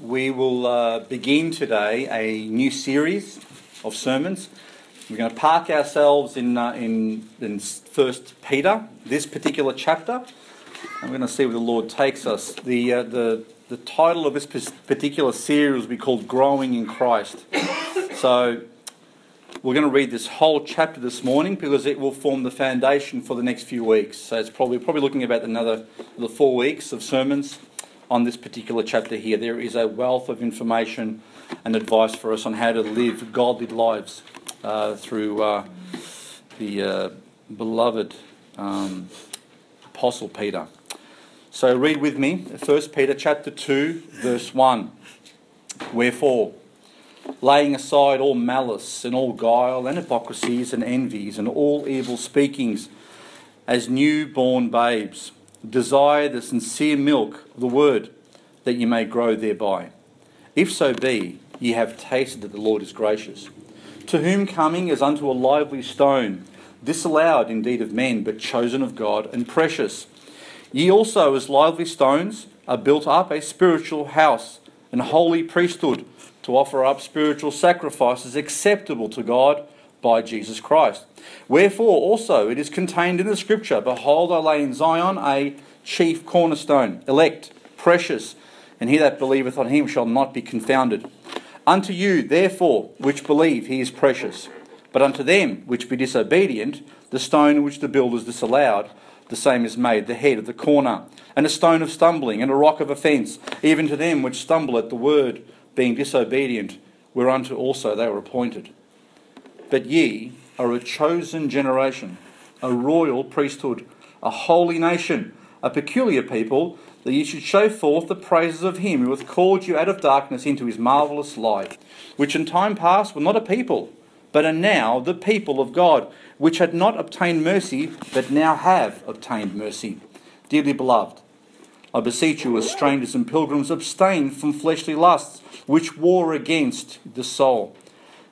we will uh, begin today a new series of sermons. We're going to park ourselves in, uh, in, in First Peter, this particular chapter. I'm going to see where the Lord takes us. The, uh, the, the title of this particular series will be called Growing in Christ. So we're going to read this whole chapter this morning because it will form the foundation for the next few weeks. So it's probably probably looking about another the four weeks of sermons on this particular chapter here. There is a wealth of information and advice for us on how to live godly lives uh, through uh, the uh, beloved um, Apostle Peter. So read with me 1 Peter chapter 2, verse 1. Wherefore, laying aside all malice and all guile and hypocrisies and envies and all evil speakings, as new-born babes, desire the sincere milk of the word, that ye may grow thereby. If so be ye have tasted that the Lord is gracious, to whom coming as unto a lively stone, disallowed indeed of men, but chosen of God and precious. Ye also, as lively stones, are built up a spiritual house, and holy priesthood, to offer up spiritual sacrifices acceptable to God by Jesus Christ. Wherefore also it is contained in the Scripture Behold, I lay in Zion a chief cornerstone, elect, precious, and he that believeth on him shall not be confounded. Unto you, therefore, which believe, he is precious. But unto them which be disobedient, the stone which the builders disallowed, the same is made the head of the corner, and a stone of stumbling, and a rock of offence, even to them which stumble at the word, being disobedient, whereunto also they were appointed. But ye are a chosen generation, a royal priesthood, a holy nation, a peculiar people, that ye should show forth the praises of him who hath called you out of darkness into his marvellous light, which in time past were not a people, but are now the people of God, which had not obtained mercy, but now have obtained mercy. Dearly beloved, I beseech you, as strangers and pilgrims, abstain from fleshly lusts, which war against the soul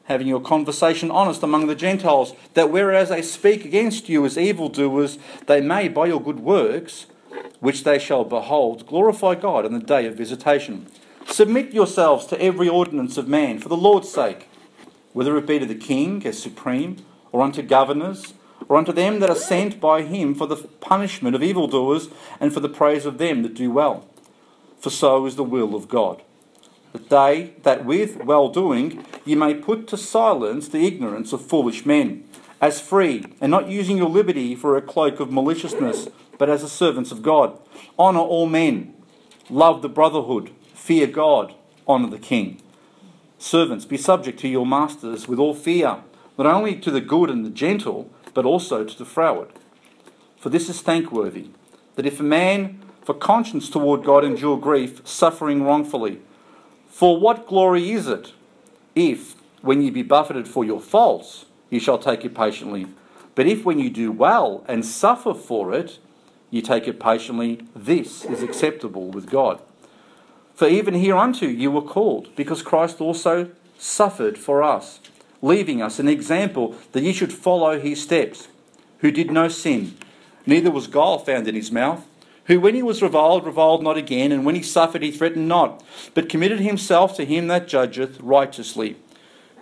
having your conversation honest among the Gentiles, that whereas they speak against you as evildoers, they may, by your good works, which they shall behold, glorify God in the day of visitation. Submit yourselves to every ordinance of man for the Lord's sake, whether it be to the king as supreme, or unto governors, or unto them that are sent by him for the punishment of evildoers and for the praise of them that do well. For so is the will of God that they that with well doing ye may put to silence the ignorance of foolish men, as free, and not using your liberty for a cloak of maliciousness, but as the servants of God. Honour all men, love the brotherhood, fear God, honour the king. Servants, be subject to your masters with all fear, not only to the good and the gentle, but also to the froward. For this is thankworthy, that if a man for conscience toward God endure grief, suffering wrongfully, for what glory is it if, when ye be buffeted for your faults, ye shall take it patiently? But if, when you do well and suffer for it, ye take it patiently, this is acceptable with God. For even hereunto you were called, because Christ also suffered for us, leaving us an example that ye should follow his steps, who did no sin, neither was gall found in his mouth who when he was reviled, reviled not again, and when he suffered, he threatened not, but committed himself to him that judgeth righteously,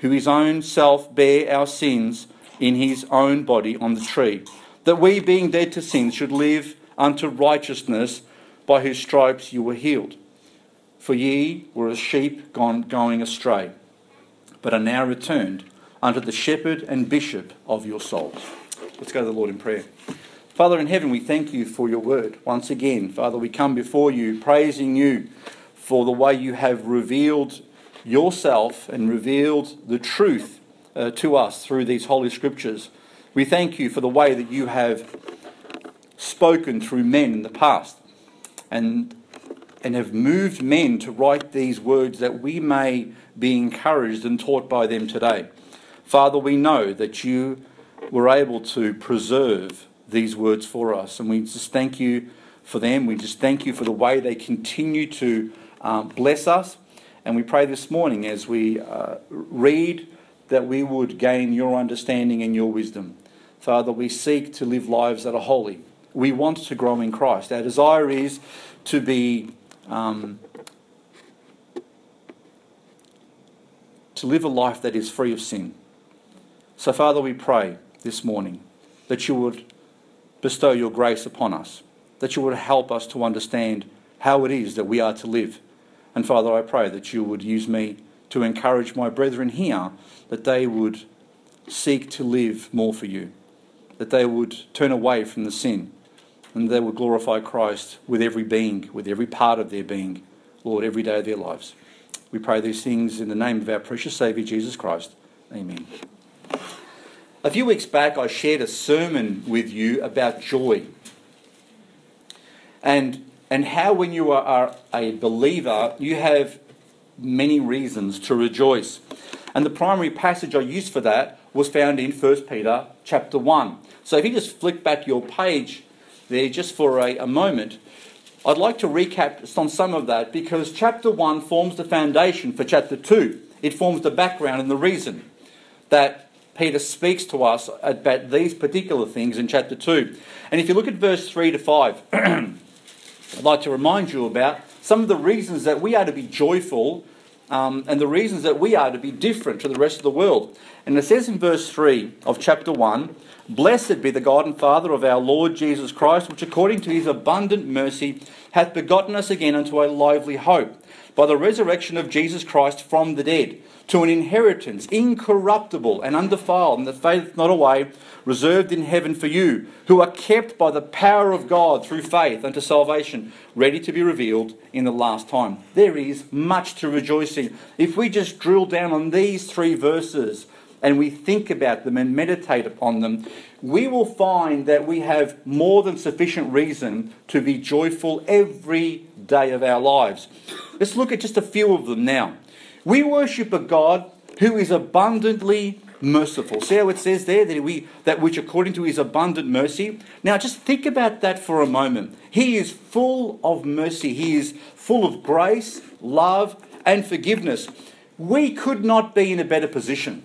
who his own self bare our sins in his own body on the tree, that we, being dead to sins, should live unto righteousness, by whose stripes you were healed. For ye were as sheep gone going astray, but are now returned unto the shepherd and bishop of your souls. Let's go to the Lord in prayer. Father in heaven, we thank you for your word. Once again, Father, we come before you praising you for the way you have revealed yourself and revealed the truth uh, to us through these holy scriptures. We thank you for the way that you have spoken through men in the past and, and have moved men to write these words that we may be encouraged and taught by them today. Father, we know that you were able to preserve these words for us. And we just thank you for them. We just thank you for the way they continue to um, bless us. And we pray this morning as we uh, read that we would gain your understanding and your wisdom. Father, we seek to live lives that are holy. We want to grow in Christ. Our desire is to be um, to live a life that is free of sin. So, Father, we pray this morning that you would bestow your grace upon us, that you would help us to understand how it is that we are to live. And, Father, I pray that you would use me to encourage my brethren here that they would seek to live more for you, that they would turn away from the sin, and they would glorify Christ with every being, with every part of their being, Lord, every day of their lives. We pray these things in the name of our precious Saviour, Jesus Christ. Amen. A few weeks back, I shared a sermon with you about joy. And, and how, when you are a believer, you have many reasons to rejoice. And the primary passage I used for that was found in 1 Peter chapter 1. So if you just flick back your page there just for a, a moment, I'd like to recap on some of that because chapter 1 forms the foundation for chapter 2. It forms the background and the reason that Peter speaks to us about these particular things in chapter 2. And if you look at verse 3 to 5, I'd like to remind you about some of the reasons that we are to be joyful um, and the reasons that we are to be different to the rest of the world. And it says in verse 3 of chapter 1 Blessed be the God and Father of our Lord Jesus Christ, which according to his abundant mercy hath begotten us again unto a lively hope, by the resurrection of Jesus Christ from the dead, to an inheritance incorruptible and undefiled, and that fadeth not away, reserved in heaven for you, who are kept by the power of God through faith unto salvation, ready to be revealed in the last time. There is much to rejoice in. If we just drill down on these three verses, and we think about them and meditate upon them, we will find that we have more than sufficient reason to be joyful every day of our lives. Let's look at just a few of them now. We worship a God who is abundantly merciful. See how it says there that we that which according to his abundant mercy. Now just think about that for a moment. He is full of mercy. He is full of grace, love, and forgiveness. We could not be in a better position.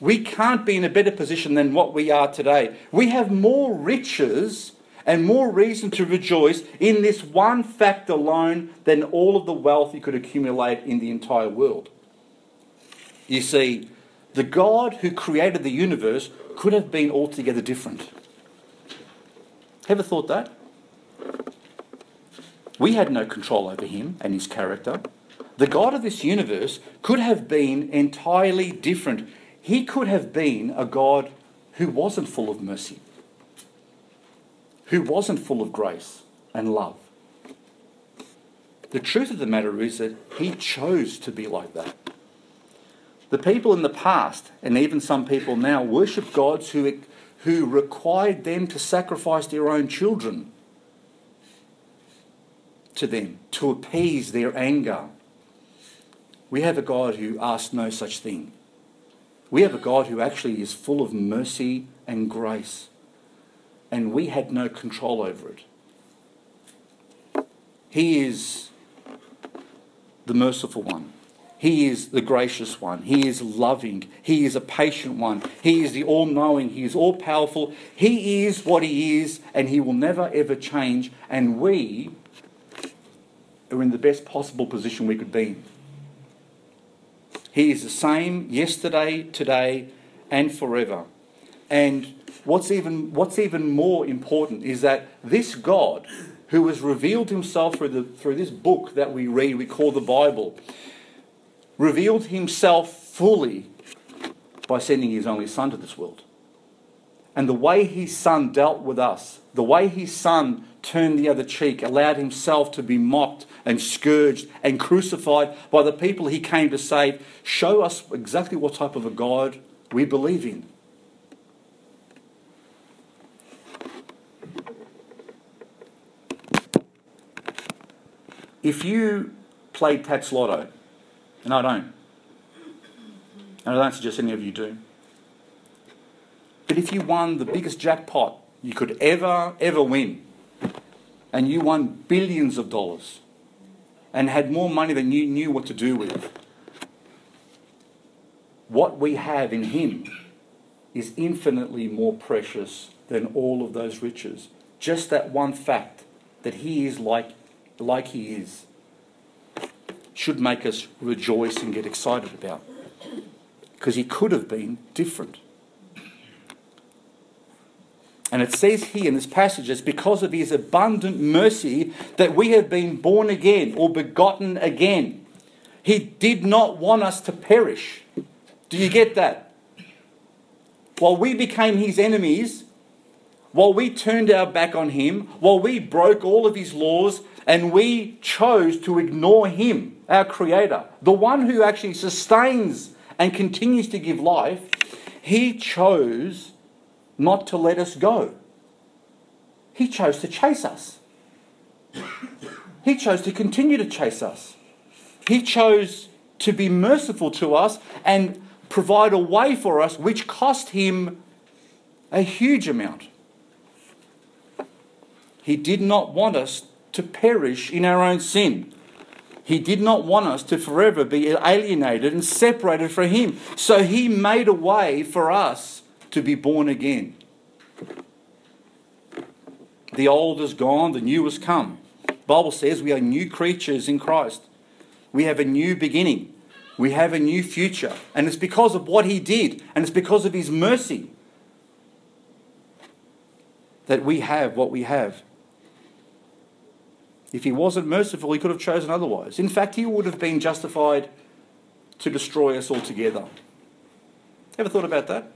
We can't be in a better position than what we are today. We have more riches and more reason to rejoice in this one fact alone than all of the wealth you could accumulate in the entire world. You see, the God who created the universe could have been altogether different. Ever thought that? We had no control over him and his character. The God of this universe could have been entirely different he could have been a God who wasn't full of mercy, who wasn't full of grace and love. The truth of the matter is that he chose to be like that. The people in the past, and even some people now, worship gods who, who required them to sacrifice their own children to them to appease their anger. We have a God who asks no such thing. We have a God who actually is full of mercy and grace, and we had no control over it. He is the merciful one. He is the gracious one. He is loving. He is a patient one. He is the all knowing. He is all powerful. He is what He is, and He will never ever change. And we are in the best possible position we could be in. He is the same yesterday, today, and forever. And what's even, what's even more important is that this God, who has revealed himself through, the, through this book that we read, we call the Bible, revealed himself fully by sending his only Son to this world. And the way his Son dealt with us, the way his Son turned the other cheek, allowed himself to be mocked and scourged and crucified by the people he came to save, show us exactly what type of a God we believe in. If you play Tattslotto, and I don't, and I don't suggest any of you do, but if you won the biggest jackpot you could ever, ever win, and you won billions of dollars and had more money than you knew what to do with. What we have in Him is infinitely more precious than all of those riches. Just that one fact that He is like, like He is should make us rejoice and get excited about. Because he could have been different. And it says here in this passage, it's because of his abundant mercy that we have been born again or begotten again. He did not want us to perish. Do you get that? While we became his enemies, while we turned our back on him, while we broke all of his laws, and we chose to ignore him, our creator, the one who actually sustains and continues to give life, he chose not to let us go. He chose to chase us. He chose to continue to chase us. He chose to be merciful to us and provide a way for us which cost him a huge amount. He did not want us to perish in our own sin. He did not want us to forever be alienated and separated from Him. So He made a way for us to be born again. The old is gone, the new has come. The Bible says we are new creatures in Christ. We have a new beginning. We have a new future. And it's because of what He did, and it's because of His mercy that we have what we have. If he wasn't merciful, he could have chosen otherwise. In fact, he would have been justified to destroy us altogether. Ever thought about that?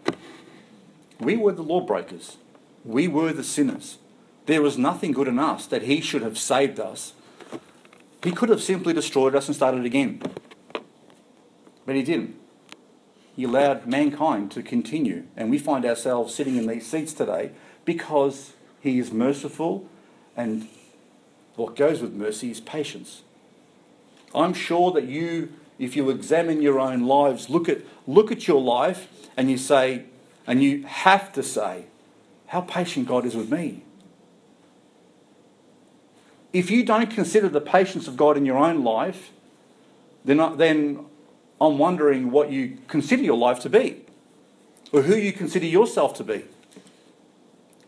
We were the lawbreakers. We were the sinners. There was nothing good in us that he should have saved us. He could have simply destroyed us and started again. But he didn't. He allowed mankind to continue, and we find ourselves sitting in these seats today because he is merciful and what goes with mercy is patience. I'm sure that you, if you examine your own lives, look at, look at your life and you say, and you have to say, how patient God is with me. If you don't consider the patience of God in your own life, then, then I'm wondering what you consider your life to be, or who you consider yourself to be.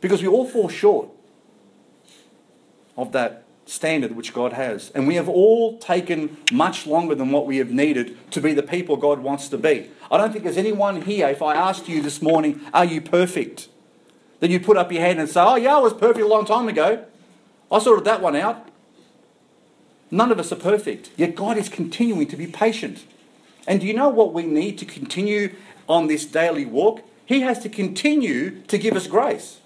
Because we all fall short of that standard which God has. And we have all taken much longer than what we have needed to be the people God wants to be. I don't think there's anyone here, if I asked you this morning, are you perfect? Then you'd put up your hand and say, oh, yeah, I was perfect a long time ago. I sorted that one out. None of us are perfect. Yet God is continuing to be patient. And do you know what we need to continue on this daily walk? He has to continue to give us grace.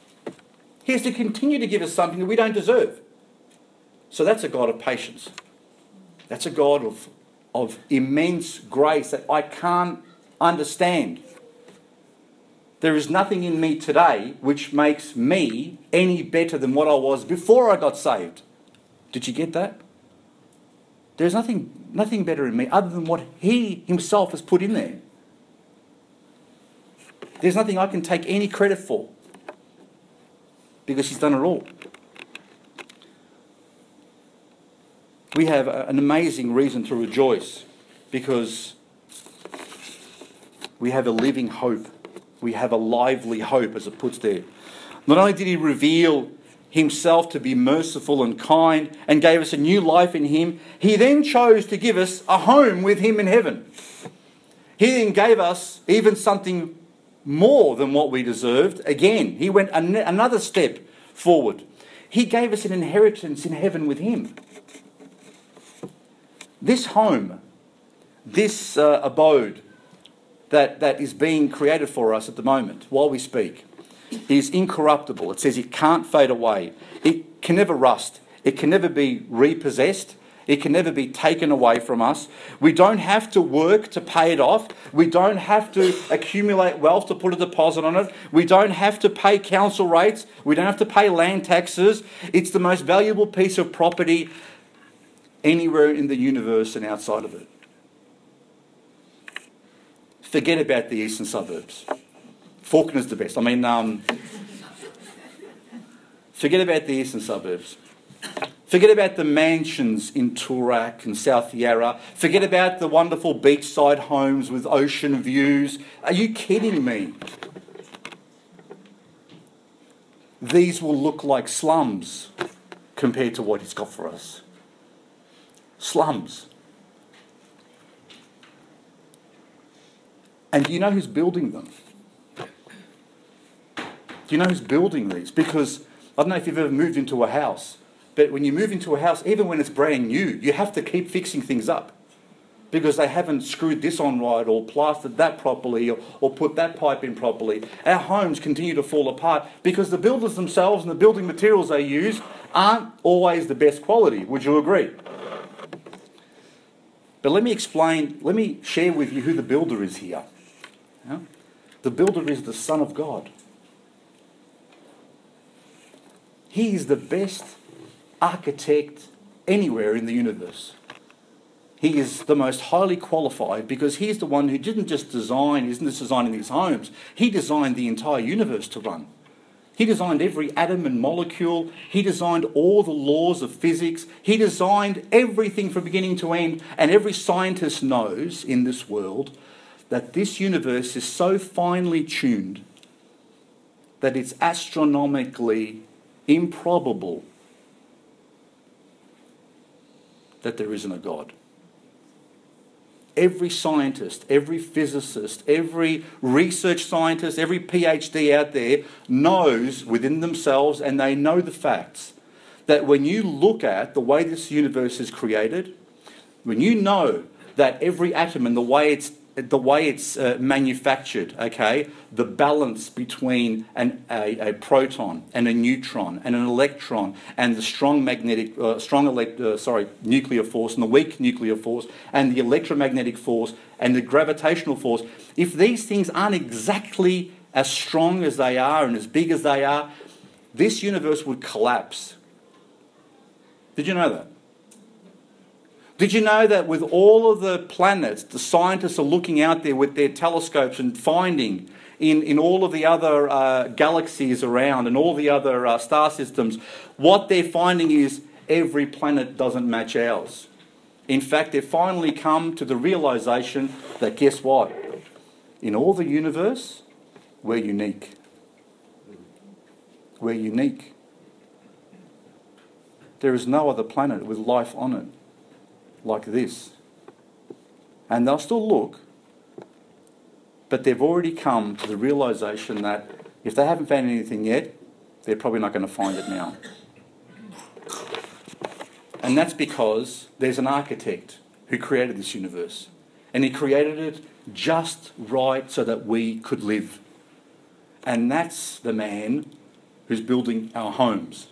He has to continue to give us something that we don't deserve. So that's a God of patience. That's a God of, of immense grace that I can't understand. There is nothing in me today which makes me any better than what I was before I got saved. Did you get that? There's nothing, nothing better in me other than what He Himself has put in there. There's nothing I can take any credit for because He's done it all. We have an amazing reason to rejoice because we have a living hope. We have a lively hope, as it puts there. Not only did he reveal himself to be merciful and kind and gave us a new life in him, he then chose to give us a home with him in heaven. He then gave us even something more than what we deserved. Again, he went another step forward. He gave us an inheritance in heaven with him. This home, this uh, abode that, that is being created for us at the moment while we speak, is incorruptible. It says it can't fade away, it can never rust, it can never be repossessed. It can never be taken away from us. We don't have to work to pay it off. We don't have to accumulate wealth to put a deposit on it. We don't have to pay council rates. We don't have to pay land taxes. It's the most valuable piece of property anywhere in the universe and outside of it. Forget about the eastern suburbs. Fawkner's the best. I mean, um, forget about the eastern suburbs. Forget about the mansions in Toorak and South Yarra. Forget about the wonderful beachside homes with ocean views. Are you kidding me? These will look like slums compared to what he's got for us slums. And do you know who's building them? Do you know who's building these? Because I don't know if you've ever moved into a house, but when you move into a house, even when it's brand new, you have to keep fixing things up because they haven't screwed this on right or plastered that properly or, or put that pipe in properly. Our homes continue to fall apart because the builders themselves and the building materials they use aren't always the best quality. Would you agree? But let me explain, let me share with you who the builder is here. Yeah? The builder is the Son of God. He is the best architect anywhere in the universe. He is the most highly qualified because he's the one who didn't just design, isn't just designing these homes, he designed the entire universe to run. He designed every atom and molecule. He designed all the laws of physics. He designed everything from beginning to end. And every scientist knows in this world that this universe is so finely tuned that it's astronomically improbable that there isn't a God every scientist, every physicist, every research scientist, every PhD out there knows within themselves and they know the facts that when you look at the way this universe is created, when you know that every atom and the way it's the way it's uh, manufactured, okay, the balance between an, a, a, proton and a neutron and an electron and the strong magnetic, uh, strong elect, uh, sorry, nuclear force and the weak nuclear force and the electromagnetic force and the gravitational force, if these things aren't exactly as strong as they are and as big as they are, this universe would collapse. Did you know that? Did you know that with all of the planets, the scientists are looking out there with their telescopes and finding in, in all of the other uh, galaxies around and all the other uh, star systems, what they're finding is every planet doesn't match ours. In fact, they've finally come to the realization that guess what? In all the universe, we're unique. We're unique. There is no other planet with life on it like this. And they'll still look, but they've already come to the realization that if they haven't found anything yet, they're probably not going to find it now. And that's because there's an architect who created this universe. And he created it just right so that we could live. And that's the man who's building our homes.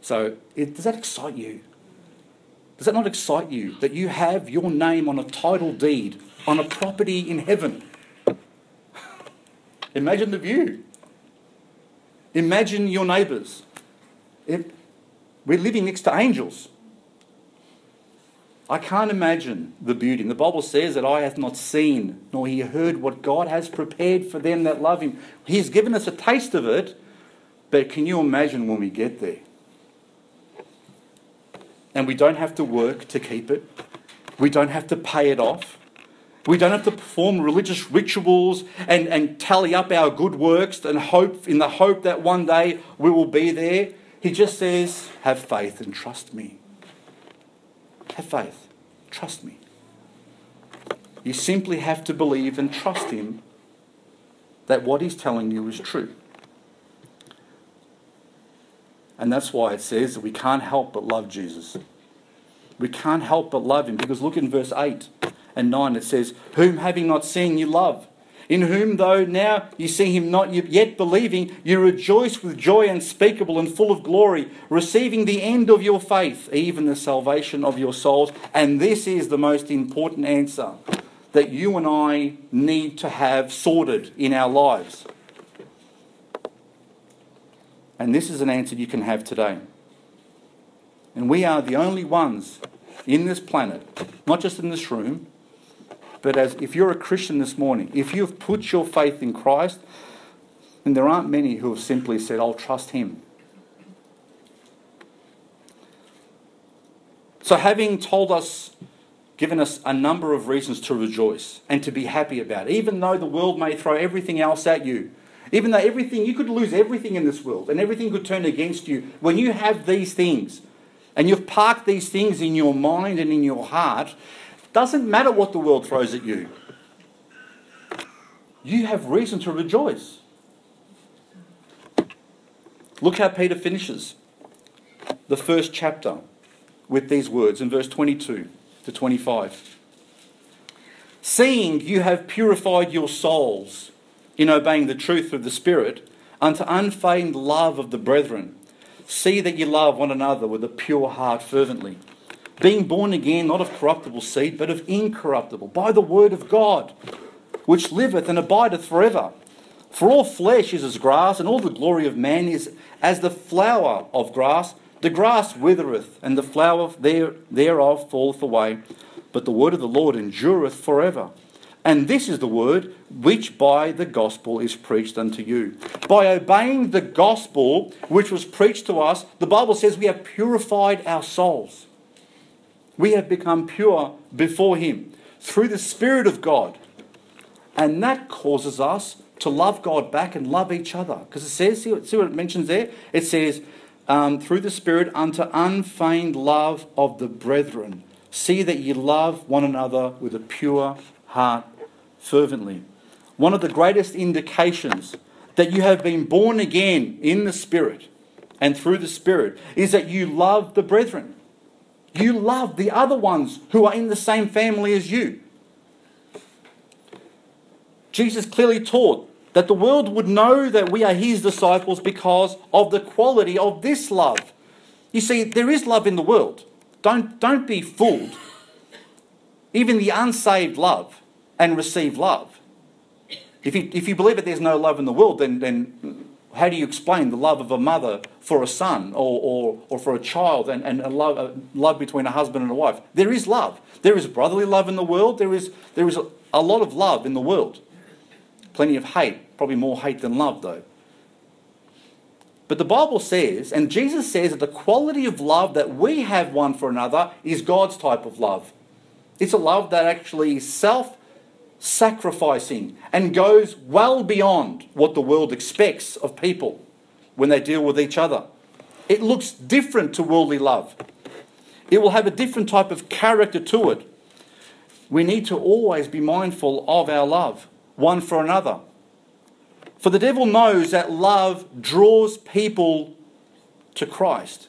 So, it, does that excite you? Does that not excite you that you have your name on a title deed on a property in heaven? Imagine the view. Imagine your neighbours. We're living next to angels. I can't imagine the beauty. And the Bible says that I hath not seen nor he heard what God has prepared for them that love him. He's given us a taste of it, but can you imagine when we get there? And we don't have to work to keep it. We don't have to pay it off. We don't have to perform religious rituals and, and tally up our good works and hope in the hope that one day we will be there. He just says, have faith and trust me. Have faith. Trust me. You simply have to believe and trust him that what he's telling you is true. And that's why it says that we can't help but love Jesus. We can't help but love him because look in verse 8 and 9 it says, Whom having not seen you love, in whom though now you see him not yet believing, you rejoice with joy unspeakable and full of glory, receiving the end of your faith, even the salvation of your souls. And this is the most important answer that you and I need to have sorted in our lives. And this is an answer you can have today. And we are the only ones in this planet, not just in this room, but as if you're a Christian this morning, if you've put your faith in Christ, then there aren't many who have simply said, I'll trust him. So, having told us, given us a number of reasons to rejoice and to be happy about, even though the world may throw everything else at you, even though everything, you could lose everything in this world and everything could turn against you. When you have these things and you've parked these things in your mind and in your heart, doesn't matter what the world throws at you. you have reason to rejoice. Look how Peter finishes the first chapter with these words in verse 22 to 25. Seeing you have purified your souls in obeying the truth of the Spirit unto unfeigned love of the brethren, see that ye love one another with a pure heart fervently, being born again not of corruptible seed, but of incorruptible, by the word of God, which liveth and abideth forever. For all flesh is as grass, and all the glory of man is as the flower of grass. The grass withereth, and the flower thereof falleth away, but the word of the Lord endureth forever. And this is the word which by the gospel is preached unto you. By obeying the gospel which was preached to us, the Bible says we have purified our souls. We have become pure before Him through the Spirit of God. And that causes us to love God back and love each other. Because it says, see what, see what it mentions there? It says, um, through the Spirit unto unfeigned love of the brethren. See that ye love one another with a pure heart fervently. One of the greatest indications that you have been born again in the Spirit and through the Spirit is that you love the brethren. You love the other ones who are in the same family as you. Jesus clearly taught that the world would know that we are his disciples because of the quality of this love. You see, there is love in the world. Don't, don't be fooled. Even the unsaved love and receive love. If you, if you believe that there's no love in the world, then, then how do you explain the love of a mother for a son or, or, or for a child and, and a love, a love between a husband and a wife? There is love. There is brotherly love in the world. There is, there is a, a lot of love in the world. Plenty of hate, probably more hate than love, though. But the Bible says, and Jesus says, that the quality of love that we have one for another is God's type of love. It's a love that actually self sacrificing and goes well beyond what the world expects of people when they deal with each other. It looks different to worldly love, it will have a different type of character to it. We need to always be mindful of our love one for another. For the devil knows that love draws people to Christ.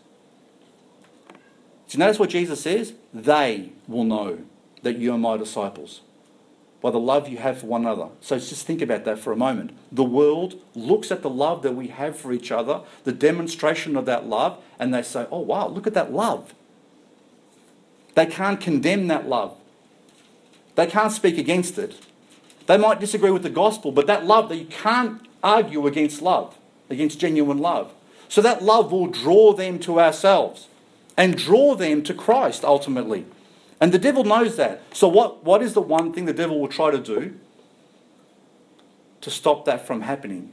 Do you notice what Jesus says? They will know that you are my disciples by the love you have for one another. So just think about that for a moment. The world looks at the love that we have for each other, the demonstration of that love, and they say, oh, wow, look at that love. They can't condemn that love, they can't speak against it. They might disagree with the gospel, but that love, that you can't argue against love, against genuine love. So that love will draw them to ourselves and draw them to Christ ultimately. And the devil knows that. So, what, what is the one thing the devil will try to do to stop that from happening?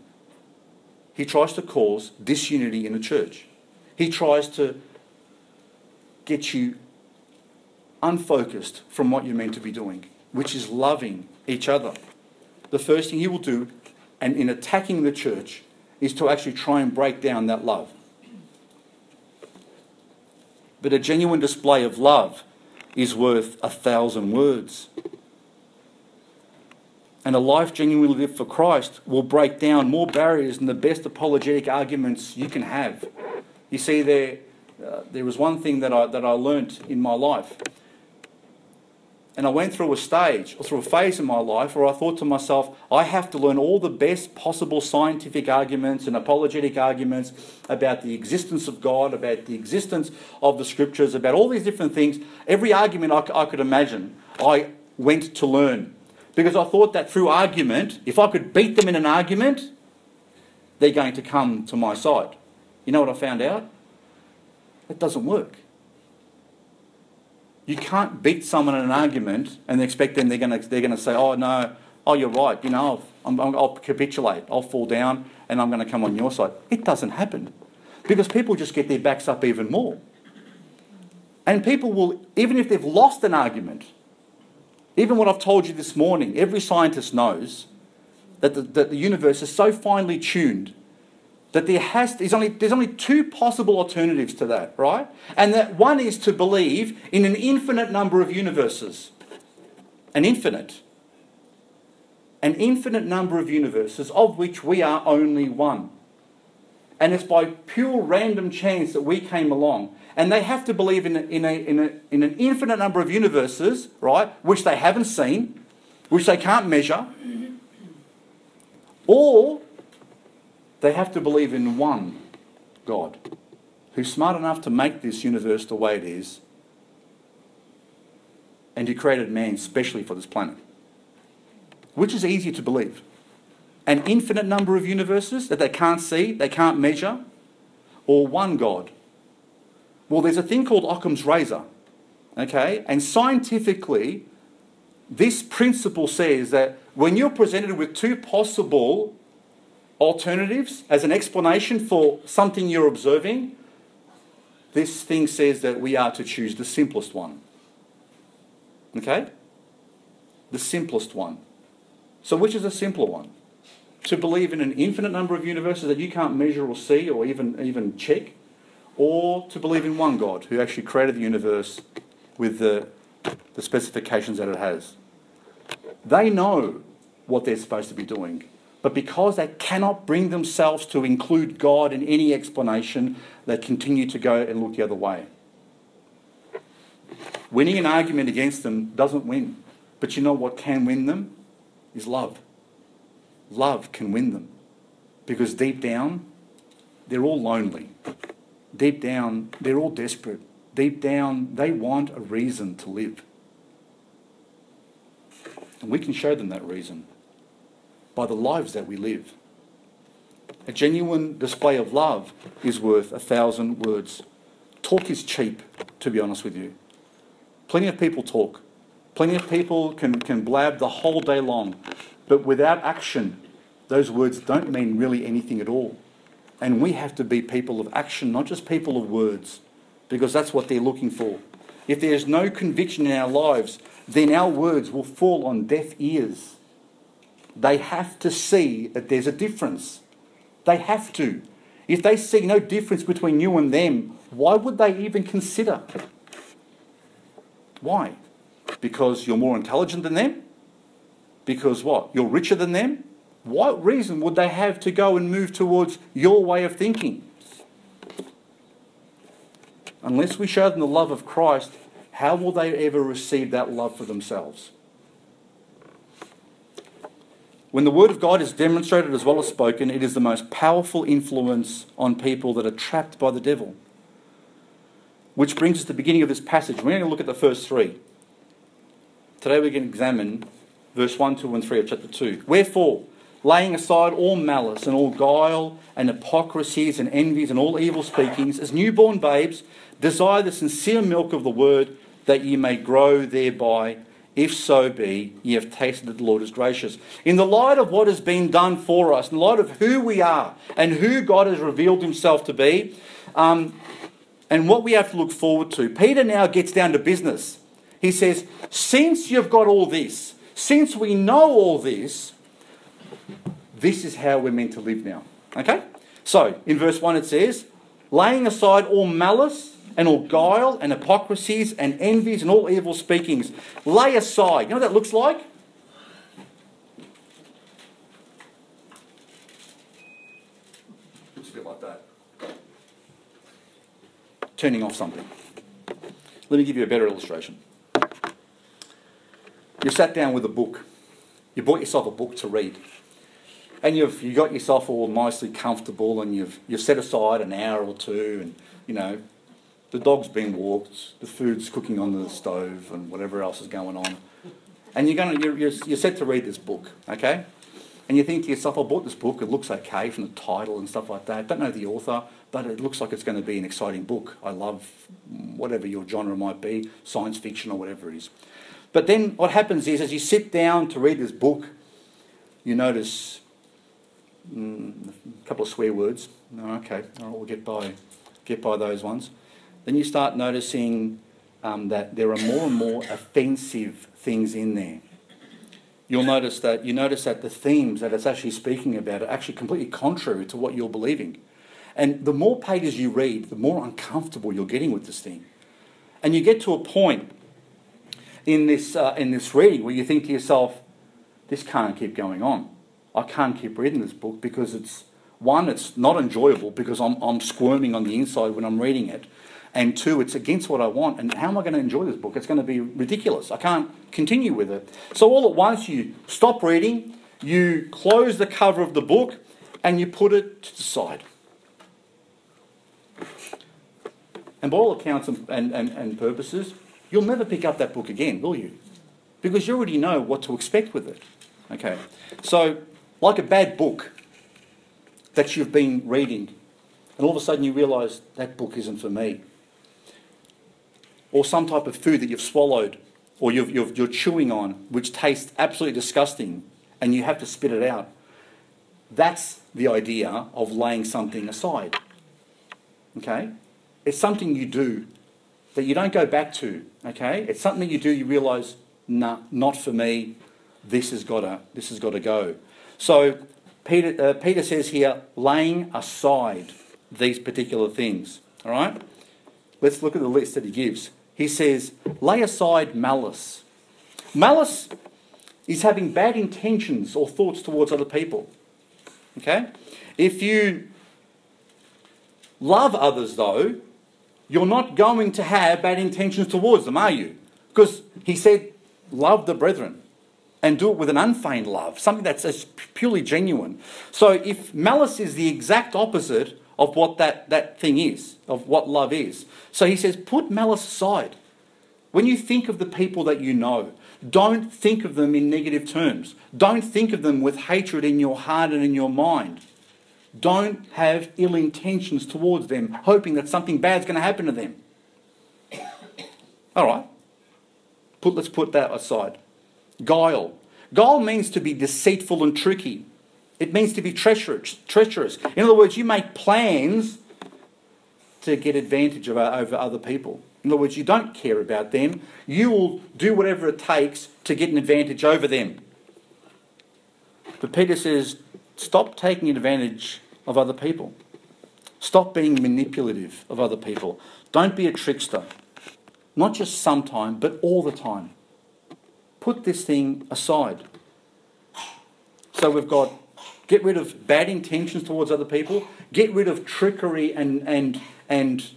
He tries to cause disunity in the church. He tries to get you unfocused from what you're meant to be doing, which is loving each other. The first thing he will do, and in attacking the church, is to actually try and break down that love. But a genuine display of love is worth a thousand words. And a life genuinely lived for Christ will break down more barriers than the best apologetic arguments you can have. You see, there, uh, there was one thing that I, that I learnt in my life and I went through a stage or through a phase in my life where I thought to myself, I have to learn all the best possible scientific arguments and apologetic arguments about the existence of God, about the existence of the scriptures, about all these different things. Every argument I, I could imagine, I went to learn. Because I thought that through argument, if I could beat them in an argument, they're going to come to my side. You know what I found out? It doesn't work. You can't beat someone in an argument and expect them they're going to they're going to say, "Oh no, oh you're right. You know, I'll, I'll capitulate. I'll fall down, and I'm going to come on your side." It doesn't happen because people just get their backs up even more. And people will, even if they've lost an argument, even what I've told you this morning, every scientist knows that the, that the universe is so finely tuned that there has there's only there's only two possible alternatives to that, right? And that one is to believe in an infinite number of universes. An infinite. an infinite number of universes of which we are only one. And it's by pure random chance that we came along. And they have to believe in, a, in, a, in, a, in an infinite number of universes, right, which they haven't seen, which they can't measure. Or they have to believe in one God who's smart enough to make this universe the way it is and who created man specially for this planet. Which is easier to believe? An infinite number of universes that they can't see, they can't measure, or one God? Well, there's a thing called Occam's razor, okay? And scientifically, this principle says that when you're presented with two possible alternatives as an explanation for something you're observing, this thing says that we are to choose the simplest one. Okay? The simplest one. So, which is a simpler one? To believe in an infinite number of universes that you can't measure or see or even, even check, or to believe in one God who actually created the universe with the, the specifications that it has. They know what they're supposed to be doing. But because they cannot bring themselves to include God in any explanation, they continue to go and look the other way. Winning an argument against them doesn't win. But you know what can win them? Is love. Love can win them. Because deep down, they're all lonely. Deep down, they're all desperate. Deep down, they want a reason to live. And we can show them that reason by the lives that we live. A genuine display of love is worth a thousand words. Talk is cheap, to be honest with you. Plenty of people talk. Plenty of people can, can blab the whole day long. But without action, those words don't mean really anything at all. And we have to be people of action, not just people of words, because that's what they're looking for. If there's no conviction in our lives, then our words will fall on deaf ears. They have to see that there's a difference. They have to. If they see no difference between you and them, why would they even consider? Why? Because you're more intelligent than them? Because what? You're richer than them? What reason would they have to go and move towards your way of thinking? Unless we show them the love of Christ, how will they ever receive that love for themselves? When the Word of God is demonstrated as well as spoken, it is the most powerful influence on people that are trapped by the devil. Which brings us to the beginning of this passage. We're going to look at the first three. Today we're going to examine verse 1, 2, and 3 of chapter 2. Wherefore, laying aside all malice and all guile and hypocrisies and envies and all evil speakings, as newborn babes, desire the sincere milk of the word that ye may grow thereby if so be ye have tasted that the Lord is gracious. In the light of what has been done for us, in the light of who we are and who God has revealed himself to be, um, and what we have to look forward to, Peter now gets down to business. He says, Since you've got all this, since we know all this, this is how we're meant to live now. Okay? So, in verse 1 it says, laying aside all malice and all guile and hypocrisies and envies and all evil speakings. Lay aside. You know what that looks like? Looks a bit like that. Turning off something. Let me give you a better illustration. You sat down with a book. You bought yourself a book to read. And you've you got yourself all nicely comfortable and you've you've set aside an hour or two and you know the dog's been walked, the food's cooking on the stove, and whatever else is going on. And you're, gonna, you're, you're, you're set to read this book, okay? And you think to yourself, I bought this book, it looks okay from the title and stuff like that. Don't know the author, but it looks like it's going to be an exciting book. I love whatever your genre might be, science fiction or whatever it is. But then what happens is, as you sit down to read this book, you notice mm, a couple of swear words. Okay, all right, we'll get by, get by those ones then you start noticing um, that there are more and more offensive things in there. You'll notice that you notice that the themes that it's actually speaking about are actually completely contrary to what you're believing. And the more pages you read, the more uncomfortable you're getting with this thing. And you get to a point in this, uh, in this reading where you think to yourself, this can't keep going on. I can't keep reading this book because it's one, it's not enjoyable because I'm, I'm squirming on the inside when I'm reading it. And two, it's against what I want. And how am I going to enjoy this book? It's going to be ridiculous. I can't continue with it. So, all at once, you stop reading, you close the cover of the book, and you put it to the side. And by all accounts and, and, and, purposes, you'll never pick up that book again, will you? Because you already know what to expect with it. Okay. So, like a bad book that you've been reading, and all of a sudden you realise that book isn't for me. Or some type of food that you've swallowed or you are chewing on, which tastes absolutely disgusting, and you have to spit it out. That's the idea of laying something aside. Okay? It's something you do that you don't go back to. Okay? It's something you do, you realise, nah, not for me. This has got to, this has got to go. So Peter, uh, Peter says here, laying aside these particular things. All right? Let's look at the list that he gives. He says, lay aside malice. Malice is having bad intentions or thoughts towards other people. Okay? If you love others, though, you're not going to have bad intentions towards them, are you? Because he said, love the brethren and do it with an unfeigned love, something that's purely genuine. So if malice is the exact opposite of what that, that thing is, of what love is. So he says, put malice aside. When you think of the people that you know, don't think of them in negative terms. Don't think of them with hatred in your heart and in your mind. Don't have ill intentions towards them, hoping that something bad's going to happen to them. All right. Put, let's put that aside. Guile. Guile means to be deceitful and tricky. It means to be treacherous. treacherous. In other words, you make plans to get advantage of, over other people. In other words, you don't care about them. You will do whatever it takes to get an advantage over them. But Peter says, stop taking advantage of other people. Stop being manipulative of other people. Don't be a trickster. Not just sometime, but all the time. Put this thing aside. So we've got get rid of bad intentions towards other people, get rid of trickery and, and, and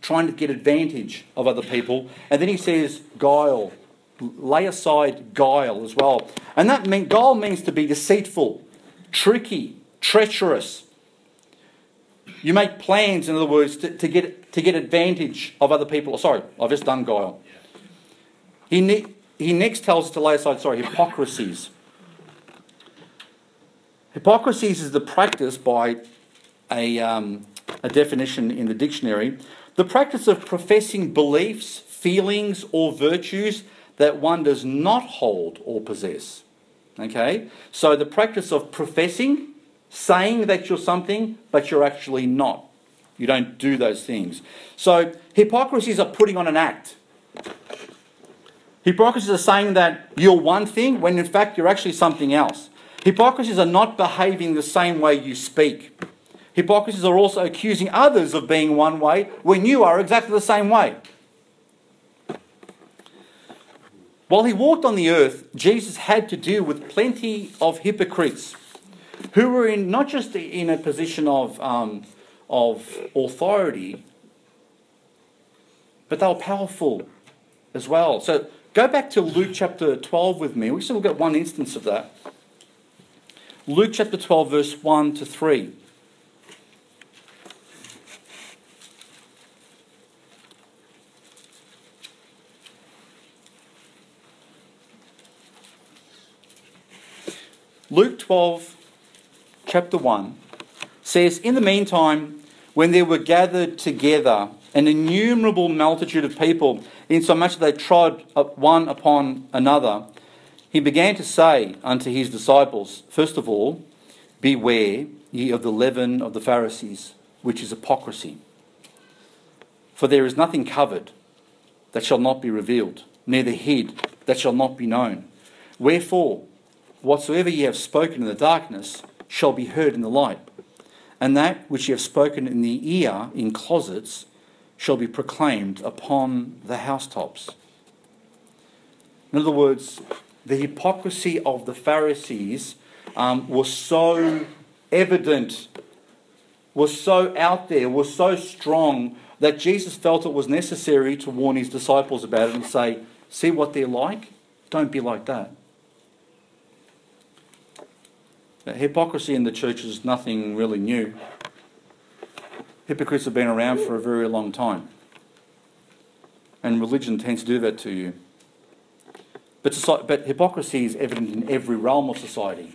trying to get advantage of other people. And then he says guile. Lay aside guile as well. And that mean, guile means to be deceitful, tricky, treacherous, you make plans, in other words, to, to, get, to get advantage of other people. Oh, sorry, I've just done guile. He, ne- he next tells us to lay aside, sorry, hypocrisies. Hypocrisies is the practice by a, um, a definition in the dictionary the practice of professing beliefs, feelings, or virtues that one does not hold or possess. Okay? So the practice of professing saying that you're something, but you're actually not. You don't do those things. So, hypocrisies are putting on an act. Hypocrisies are saying that you're one thing when in fact you're actually something else. Hypocrisies are not behaving the same way you speak. Hypocrisies are also accusing others of being one way when you are exactly the same way. While he walked on the earth, Jesus had to deal with plenty of hypocrites who were in not just in a position of, um, of authority, but they were powerful as well. So go back to Luke chapter 12 with me. We still got one instance of that. Luke chapter 12, verse 1 to 3. Luke 12, chapter 1 says, In the meantime, when there were gathered together an innumerable multitude of people, insomuch that they trod one upon another, he began to say unto his disciples, First of all, beware ye of the leaven of the Pharisees, which is hypocrisy. For there is nothing covered that shall not be revealed, neither hid that shall not be known. Wherefore, whatsoever ye have spoken in the darkness, shall be heard in the light, and that which ye have spoken in the ear in closets shall be proclaimed upon the housetops. In other words, the hypocrisy of the Pharisees um, was so evident, was so out there, was so strong that Jesus felt it was necessary to warn his disciples about it and say, See what they're like? Don't be like that. hypocrisy in the church is nothing really new. Hypocrites have been around for a very long time. And religion tends to do that to you. But, but hypocrisy is evident in every realm of society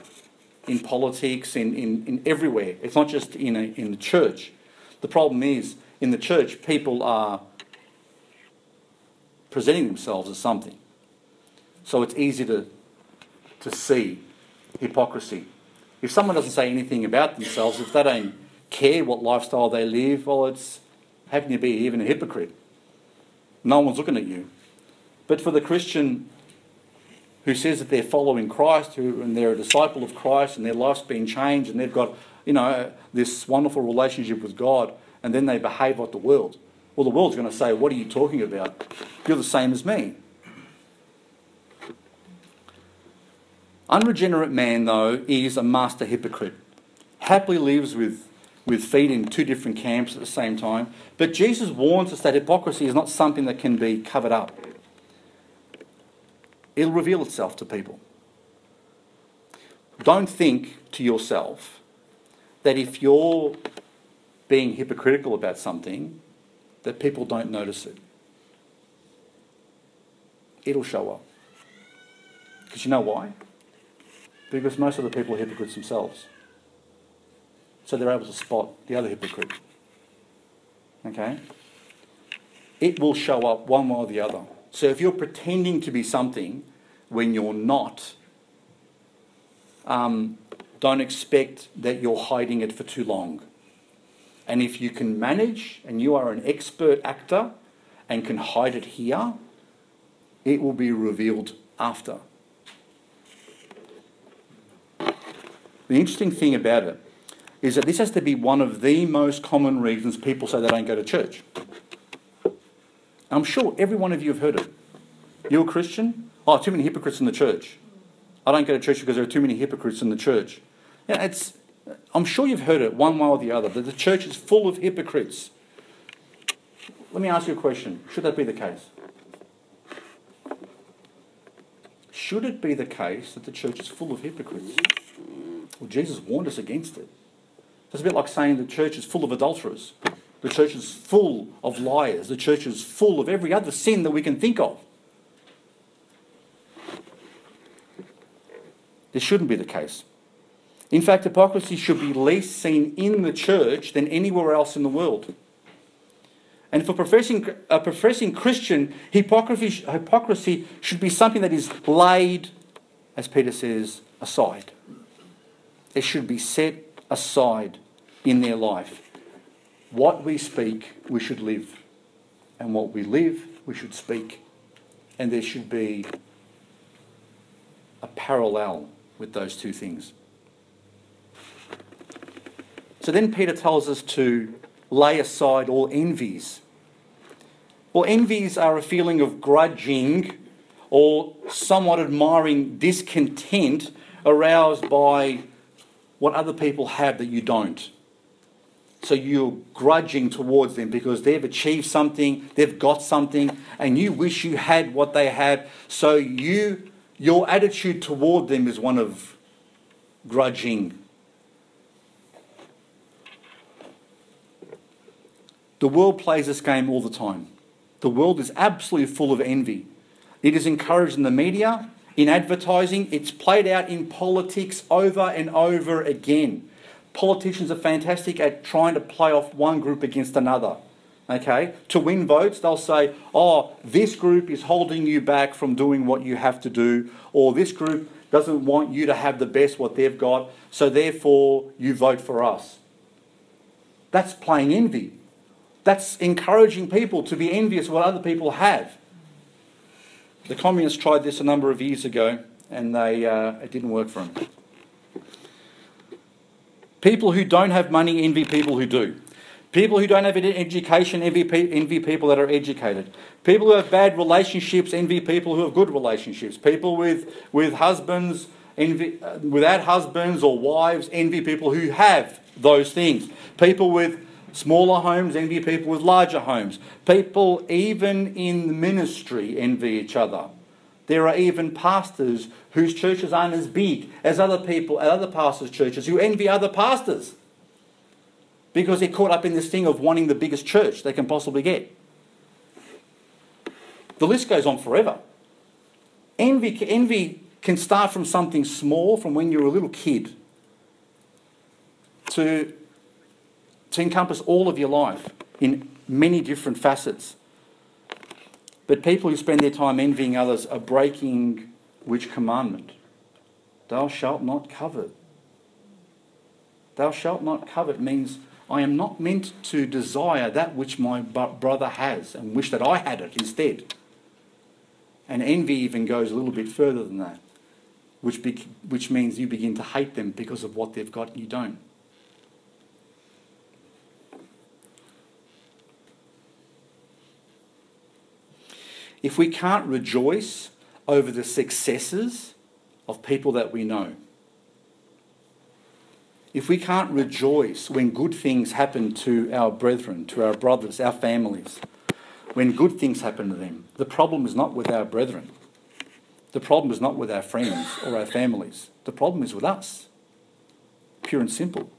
in politics, in, in, in everywhere. It's not just in, a, in the church. The problem is, in the church, people are presenting themselves as something. So it's easy to, to see hypocrisy. If someone doesn't say anything about themselves, if they don't care what lifestyle they live, well, it's having to be even a hypocrite. No one's looking at you. But for the Christian who says that they're following Christ, who and they're a disciple of Christ, and their life's been changed, and they've got you know this wonderful relationship with God, and then they behave like the world. Well, the world's going to say, "What are you talking about? You're the same as me." Unregenerate man, though, is a master hypocrite. Happily lives with, with feet in two different camps at the same time. But Jesus warns us that hypocrisy is not something that can be covered up it'll reveal itself to people. Don't think to yourself that if you're being hypocritical about something, that people don't notice it. It'll show up. Because you know why? Because most of the people are hypocrites themselves. So they're able to spot the other hypocrite. Okay? It will show up one way or the other. So if you're pretending to be something when you're not, um, don't expect that you're hiding it for too long. And if you can manage and you are an expert actor and can hide it here, it will be revealed after. The interesting thing about it is that this has to be one of the most common reasons people say they don't go to church. I'm sure every one of you have heard it. You're a Christian? Oh, too many hypocrites in the church. I don't go to church because there are too many hypocrites in the church. Yeah, it's, I'm sure you've heard it one way or the other that the church is full of hypocrites. Let me ask you a question. Should that be the case? Should it be the case that the church is full of hypocrites? Well, Jesus warned us against it. It's a bit like saying the church is full of adulterers. The church is full of liars. The church is full of every other sin that we can think of. This shouldn't be the case. In fact, hypocrisy should be less seen in the church than anywhere else in the world. And for professing, a professing Christian, hypocrisy, hypocrisy should be something that is laid, as Peter says, aside. It should be set aside in their life. What we speak, we should live. And what we live, we should speak. And there should be a parallel with those two things. So then Peter tells us to lay aside all envies. Well, envies are a feeling of grudging or somewhat admiring discontent aroused by what other people have that you don't. So you're grudging towards them because they've achieved something, they've got something, and you wish you had what they have. So you your attitude toward them is one of grudging. The world plays this game all the time. The world is absolutely full of envy. It is encouraged in the media, in advertising, it's played out in politics over and over again. Politicians are fantastic at trying to play off one group against another. Okay? To win votes, they'll say, oh, this group is holding you back from doing what you have to do, or this group doesn't want you to have the best what they've got, so therefore you vote for us. That's playing envy. That's encouraging people to be envious of what other people have. The communists tried this a number of years ago, and they, uh, it didn't work for them. People who don't have money envy people who do. People who don't have an education envy, envy people that are educated. People who have bad relationships envy people who have good relationships. People with, with husbands envy, uh, without husbands or wives envy people who have those things. People with smaller homes envy people with larger homes. People, even in the ministry, envy each other. There are even pastors whose churches aren't as big as other people at other pastors' churches who envy other pastors because they're caught up in this thing of wanting the biggest church they can possibly get. The list goes on forever. Envy, envy can start from something small, from when you're a little kid, to, to encompass all of your life in many different facets. But people who spend their time envying others are breaking which commandment? Thou shalt not covet. Thou shalt not covet means I am not meant to desire that which my brother has and wish that I had it instead. And envy even goes a little bit further than that, which, be, which means you begin to hate them because of what they've got and you don't. If we can't rejoice over the successes of people that we know, if we can't rejoice when good things happen to our brethren, to our brothers, our families, when good things happen to them, the problem is not with our brethren. The problem is not with our friends or our families. The problem is with us. Pure and simple.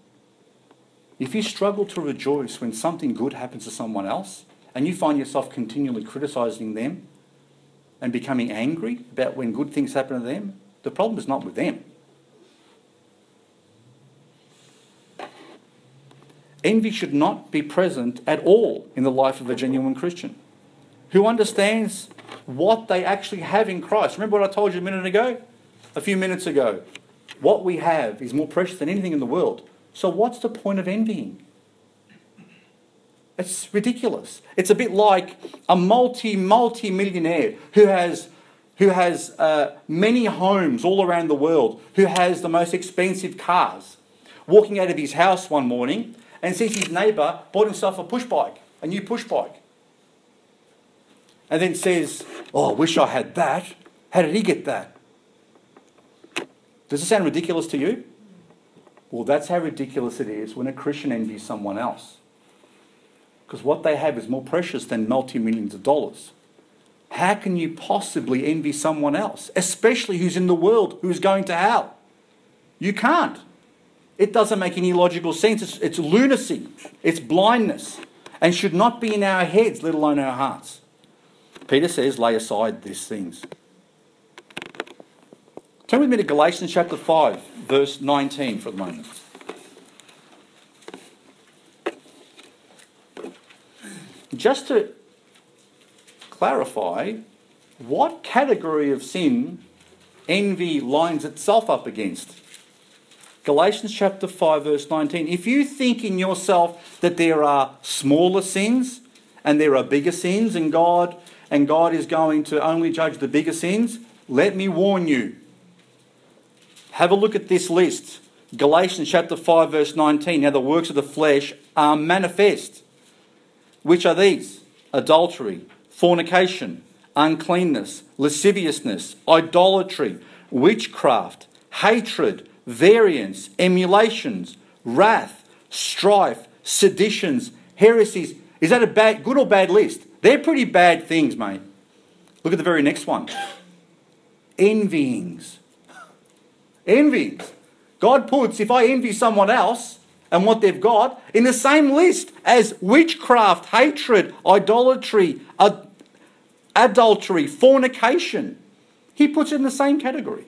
If you struggle to rejoice when something good happens to someone else and you find yourself continually criticizing them and becoming angry about when good things happen to them, the problem is not with them. Envy should not be present at all in the life of a genuine Christian who understands what they actually have in Christ. Remember what I told you a minute ago? A few minutes ago. What we have is more precious than anything in the world. So, what's the point of envying? It's ridiculous. It's a bit like a multi, multi millionaire who has, who has uh, many homes all around the world, who has the most expensive cars, walking out of his house one morning and sees his neighbour bought himself a push bike, a new push bike. And then says, Oh, I wish I had that. How did he get that? Does it sound ridiculous to you? Well, that's how ridiculous it is when a Christian envies someone else. Because what they have is more precious than multi millions of dollars. How can you possibly envy someone else, especially who's in the world, who's going to hell? You can't. It doesn't make any logical sense. It's, it's lunacy, it's blindness, and should not be in our heads, let alone our hearts. Peter says, lay aside these things. Turn with me to Galatians chapter 5, verse 19 for a moment. Just to clarify, what category of sin envy lines itself up against? Galatians chapter 5, verse 19. If you think in yourself that there are smaller sins and there are bigger sins, and God and God is going to only judge the bigger sins, let me warn you. Have a look at this list. Galatians chapter 5, verse 19. Now the works of the flesh are manifest. Which are these? Adultery, fornication, uncleanness, lasciviousness, idolatry, witchcraft, hatred variance, emulations, wrath, strife, seditions, heresies. Is that a bad, good or bad list? They're pretty bad things, mate. Look at the very next one. Envyings. Envyings. God puts, if I envy someone else and what they've got, in the same list as witchcraft, hatred, idolatry, ad- adultery, fornication. He puts it in the same category.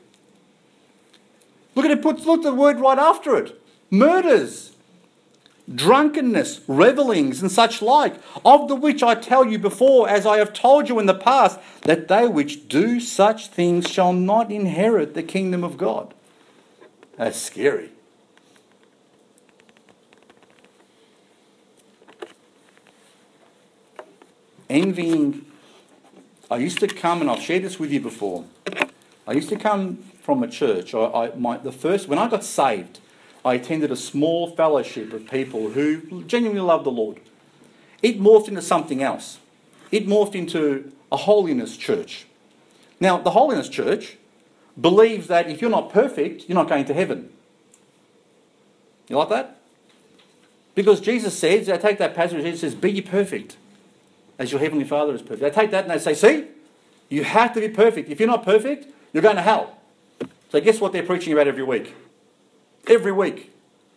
Look at it, puts look at the word right after it. Murders, drunkenness, revelings, and such like, of the which I tell you before, as I have told you in the past, that they which do such things shall not inherit the kingdom of God. That's scary. Envying. I used to come, and I've shared this with you before. I used to come from a church. I, I, my, the first when I got saved, I attended a small fellowship of people who genuinely loved the Lord. It morphed into something else. It morphed into a holiness church. Now, the holiness church believes that if you're not perfect, you're not going to heaven. You like that? Because Jesus says, I take that passage, it says, Be ye perfect, as your heavenly Father is perfect. They take that and they say, See, you have to be perfect. If you're not perfect, you're going to hell. So, guess what they're preaching about every week? Every week.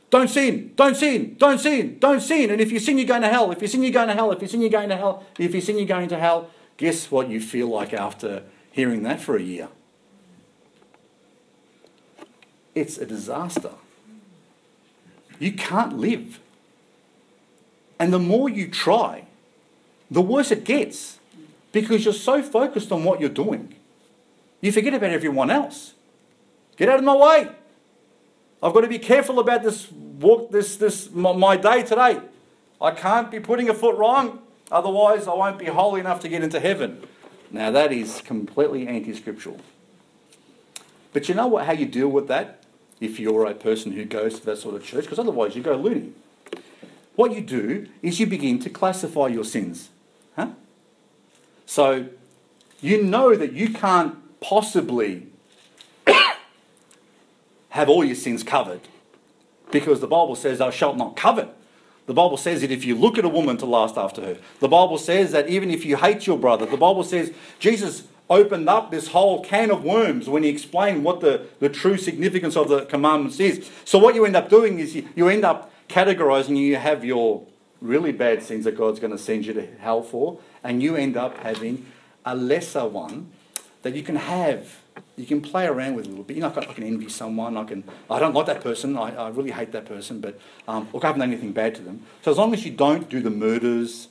Don't sin, don't sin, don't sin, don't sin. And if you sin, you're going to hell. If you sin, you're going to hell. If you sin, you're going to hell. If you sin, you're going to hell. Guess what you feel like after hearing that for a year? It's a disaster. You can't live. And the more you try, the worse it gets because you're so focused on what you're doing. You forget about everyone else. Get out of my way. I've got to be careful about this walk, this, this, my day today. I can't be putting a foot wrong, otherwise I won't be holy enough to get into heaven. Now that is completely anti-scriptural. But you know what? How you deal with that if you're a person who goes to that sort of church? Because otherwise you go loony. What you do is you begin to classify your sins. Huh? So you know that you can't possibly have all your sins covered because the Bible says, Thou shalt not covet. The Bible says that if you look at a woman to lust after her, the Bible says that even if you hate your brother, the Bible says Jesus opened up this whole can of worms when he explained what the, the true significance of the commandments is. So, what you end up doing is you, you end up categorizing, you have your really bad sins that God's going to send you to hell for, and you end up having a lesser one that you can have you can play around with a little bit. You know, I can envy someone. I can. I don't like that person. I, I really hate that person. But um, look, I haven't done anything bad to them. So as long as you don't do the murders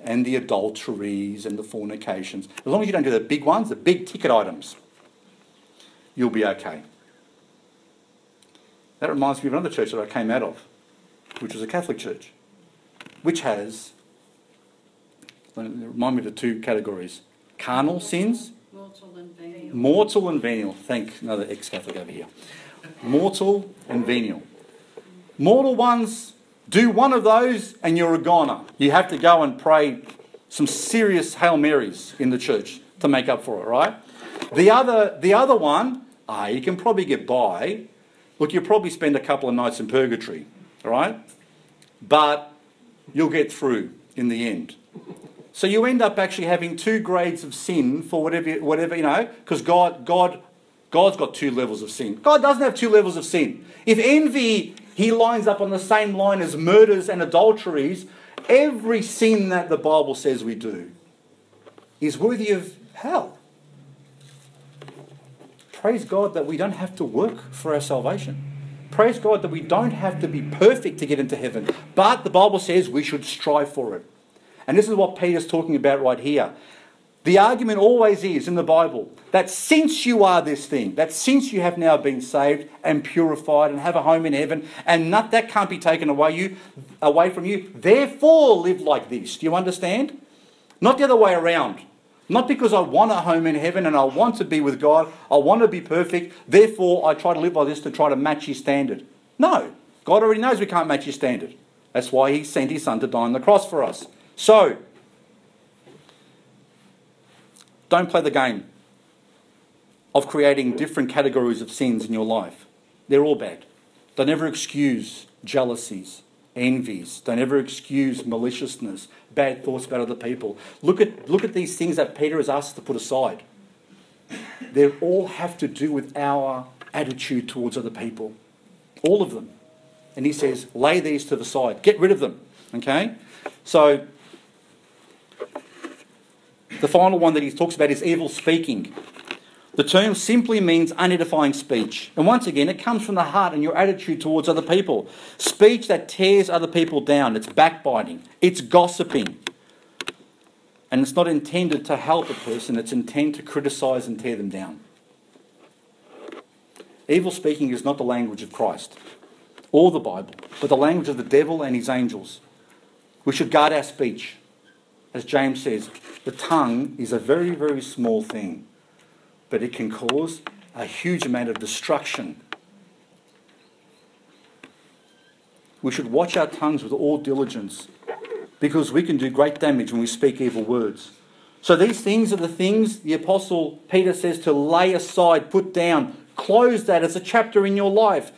and the adulteries and the fornications, as long as you don't do the big ones, the big ticket items, you'll be okay. That reminds me of another church that I came out of, which was a Catholic church, which has. Remind me of the two categories: carnal sins Mortal and venial. Mortal and venial. Thank another ex Catholic over here. Mortal and venial. Mortal ones, do one of those and you're a goner. You have to go and pray some serious Hail Marys in the church to make up for it, right? The other, the other one, ah, you can probably get by. Look, you'll probably spend a couple of nights in purgatory, all right? But you'll get through in the end. So you end up actually having two grades of sin for whatever, whatever you know, because God, God, God's got two levels of sin. God doesn't have two levels of sin. If envy, he lines up on the same line as murders and adulteries, every sin that the Bible says we do is worthy of hell. Praise God that we don't have to work for our salvation. Praise God that we don't have to be perfect to get into heaven. But the Bible says we should strive for it. And this is what Peter's talking about right here. The argument always is in the Bible that since you are this thing, that since you have now been saved and purified and have a home in heaven, and not, that can't be taken away you away from you, therefore live like this. Do you understand? Not the other way around. Not because I want a home in heaven and I want to be with God, I want to be perfect, therefore I try to live by this to try to match his standard. No. God already knows we can't match his standard. That's why he sent his son to die on the cross for us. So, don't play the game of creating different categories of sins in your life. They're all bad. Don't ever excuse jealousies, envies. Don't ever excuse maliciousness, bad thoughts about other people. Look at, look at these things that Peter has asked us to put aside. They all have to do with our attitude towards other people. All of them. And he says, lay these to the side. Get rid of them. Okay? So the final one that he talks about is evil speaking. The term simply means unedifying speech. And once again, it comes from the heart and your attitude towards other people. Speech that tears other people down, it's backbiting, it's gossiping. And it's not intended to help a person, it's intended to criticize and tear them down. Evil speaking is not the language of Christ or the Bible, but the language of the devil and his angels. We should guard our speech. As James says, the tongue is a very, very small thing, but it can cause a huge amount of destruction. we should watch our tongues with all diligence because we can do great damage when we speak evil words. So these things are the things the Apostle Peter says to lay aside, put down, close that as a chapter in your life.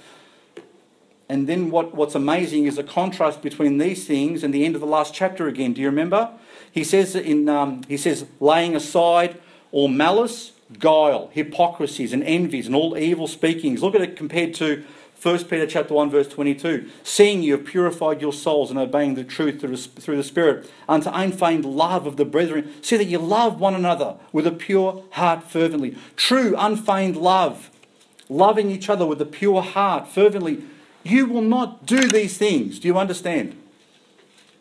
And then what, what's amazing is a contrast between these things and the end of the last chapter again. Do you remember? He says in um, he says laying aside all malice, guile, hypocrisies, and envies, and all evil speakings. Look at it compared to 1 Peter chapter 1 verse 22. Seeing you have purified your souls and obeying the truth through the Spirit unto unfeigned love of the brethren. See that you love one another with a pure heart fervently. True unfeigned love. Loving each other with a pure heart fervently. You will not do these things. Do you understand?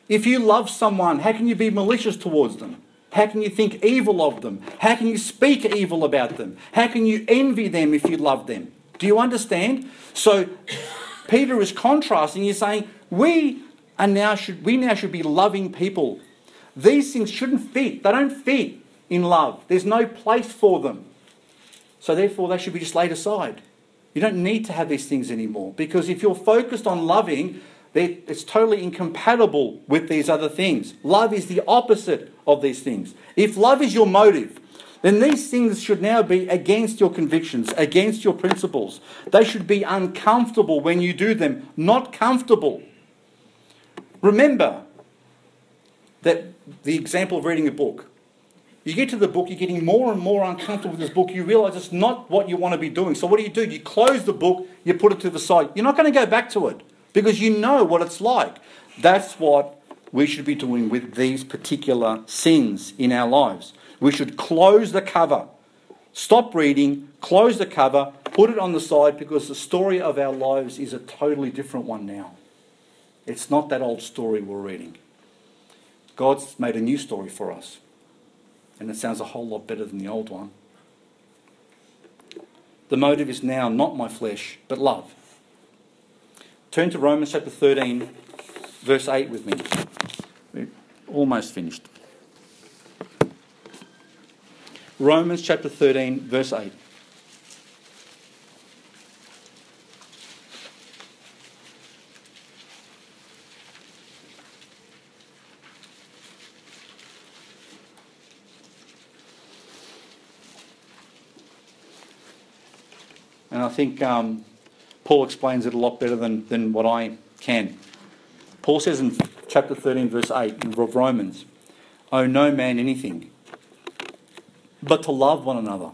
If you love someone, how can you be malicious towards them? How can you think evil of them? How can you speak evil about them? How can you envy them if you love them? Do you understand? So Peter is contrasting. He's saying we are now should we now should be loving people. These things shouldn't fit. They don't fit in love. There's no place for them. So therefore they should be just laid aside. You don't need to have these things anymore because if you're focused on loving, it's totally incompatible with these other things. Love is the opposite of these things. If love is your motive, then these things should now be against your convictions, against your principles. They should be uncomfortable when you do them, not comfortable. Remember that the example of reading a book. You get to the book, you're getting more and more uncomfortable with this book. You realize it's not what you want to be doing. So, what do you do? You close the book, you put it to the side. You're not going to go back to it because you know what it's like. That's what we should be doing with these particular sins in our lives. We should close the cover. Stop reading, close the cover, put it on the side because the story of our lives is a totally different one now. It's not that old story we're reading. God's made a new story for us. And it sounds a whole lot better than the old one. The motive is now not my flesh, but love. Turn to Romans chapter 13, verse 8 with me. We're almost finished. Romans chapter 13, verse 8. And I think um, Paul explains it a lot better than, than what I can. Paul says in chapter 13, verse 8 of Romans, Owe no man anything but to love one another.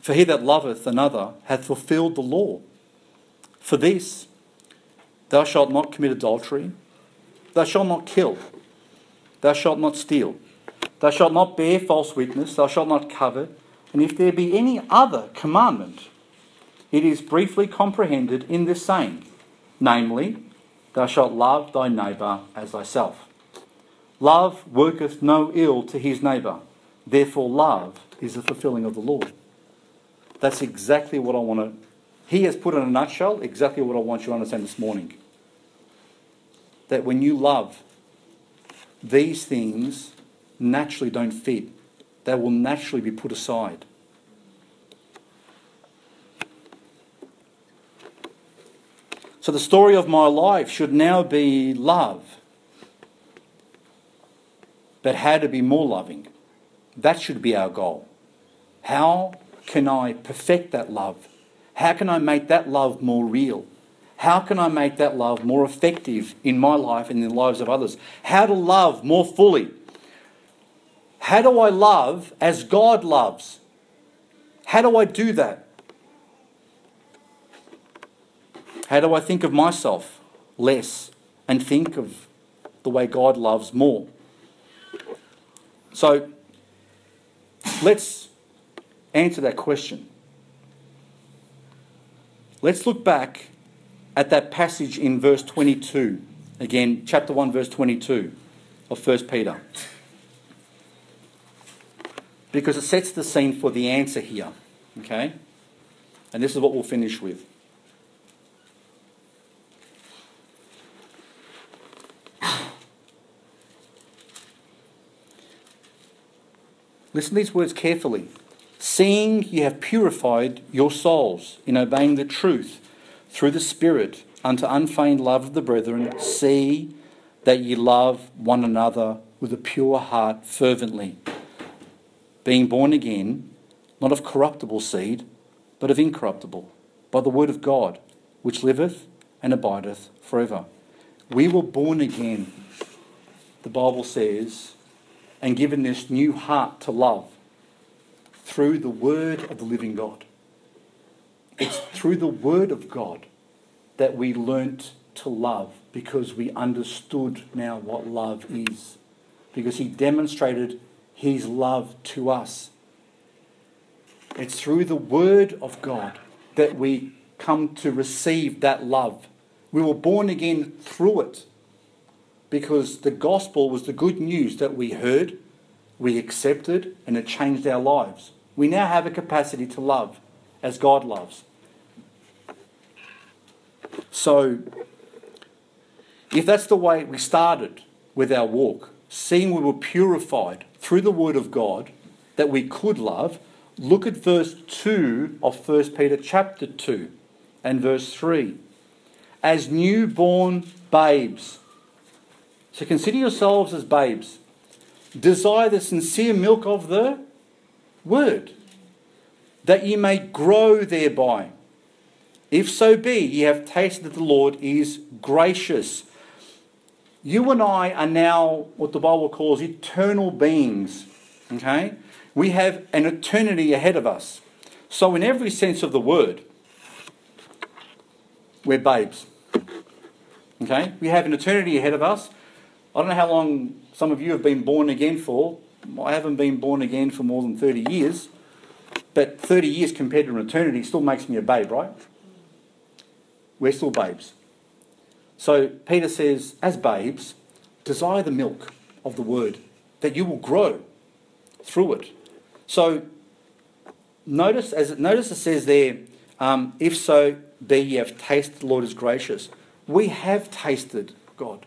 For he that loveth another hath fulfilled the law. For this, thou shalt not commit adultery, thou shalt not kill, thou shalt not steal, thou shalt not bear false witness, thou shalt not covet, and if there be any other commandment, it is briefly comprehended in this saying, namely, Thou shalt love thy neighbour as thyself. Love worketh no ill to his neighbour. Therefore, love is the fulfilling of the law. That's exactly what I want to. He has put in a nutshell exactly what I want you to understand this morning. That when you love, these things naturally don't fit, they will naturally be put aside. So the story of my life should now be love, but how to be more loving. That should be our goal. How can I perfect that love? How can I make that love more real? How can I make that love more effective in my life and in the lives of others? How to love more fully? How do I love as God loves? How do I do that? How do I think of myself less and think of the way God loves more? So, Let's answer that question. Let's look back at that passage in verse 22. Again, chapter 1, verse 22 of 1 Peter. Because it sets the scene for the answer here. Okay? And this is what we'll finish with. Listen to these words carefully. Seeing ye have purified your souls in obeying the truth through the Spirit unto unfeigned love of the brethren, see that ye love one another with a pure heart fervently, being born again, not of corruptible seed, but of incorruptible, by the word of God, which liveth and abideth forever. We were born again, the Bible says, and given this new heart to love through the word of the living God. It's through the word of God that we learnt to love because we understood now what love is. Because he demonstrated his love to us. It's through the word of God that we come to receive that love. We were born again through it because the gospel was the good news that we heard, we accepted, and it changed our lives. We now have a capacity to love as God loves. So, if that's the way we started with our walk, seeing we were purified through the Word of God, that we could love, look at verse 2 of 1 Peter chapter 2 and verse 3. As newborn babes. So consider yourselves as babes. Desire the sincere milk of the Word, that ye may grow thereby if so be ye have tasted that the Lord is gracious. You and I are now what the Bible calls eternal beings. Okay? We have an eternity ahead of us. So, in every sense of the word, we're babes. Okay? We have an eternity ahead of us. I don't know how long some of you have been born again for. I haven't been born again for more than 30 years. But 30 years compared to an eternity still makes me a babe, right? we're still babes. So Peter says, as babes, desire the milk of the word, that you will grow through it. So notice, as it, notice it says there, um, if so be ye have tasted the Lord is gracious. We have tasted God.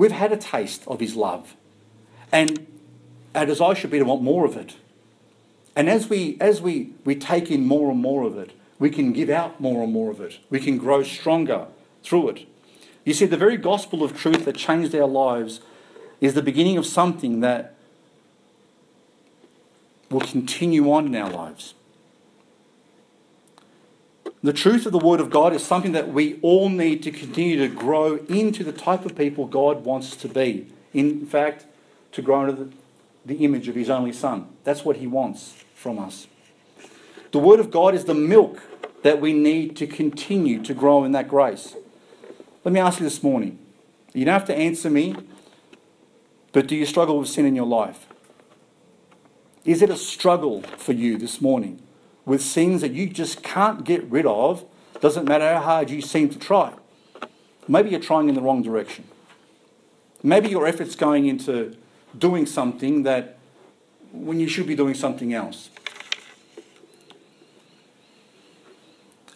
We've had a taste of his love. And our desire should be to want more of it. And as we as we, we take in more and more of it, we can give out more and more of it. We can grow stronger through it. You see, the very gospel of truth that changed our lives is the beginning of something that will continue on in our lives. The truth of the Word of God is something that we all need to continue to grow into the type of people God wants to be. In fact, to grow into the, the image of His only Son. That's what He wants from us. The Word of God is the milk that we need to continue to grow in that grace. Let me ask you this morning. You don't have to answer me, but do you struggle with sin in your life? Is it a struggle for you this morning with sins that you just can't get rid of? Doesn't matter how hard you seem to try. Maybe you're trying in the wrong direction. Maybe your effort's going into doing something that when you should be doing something else.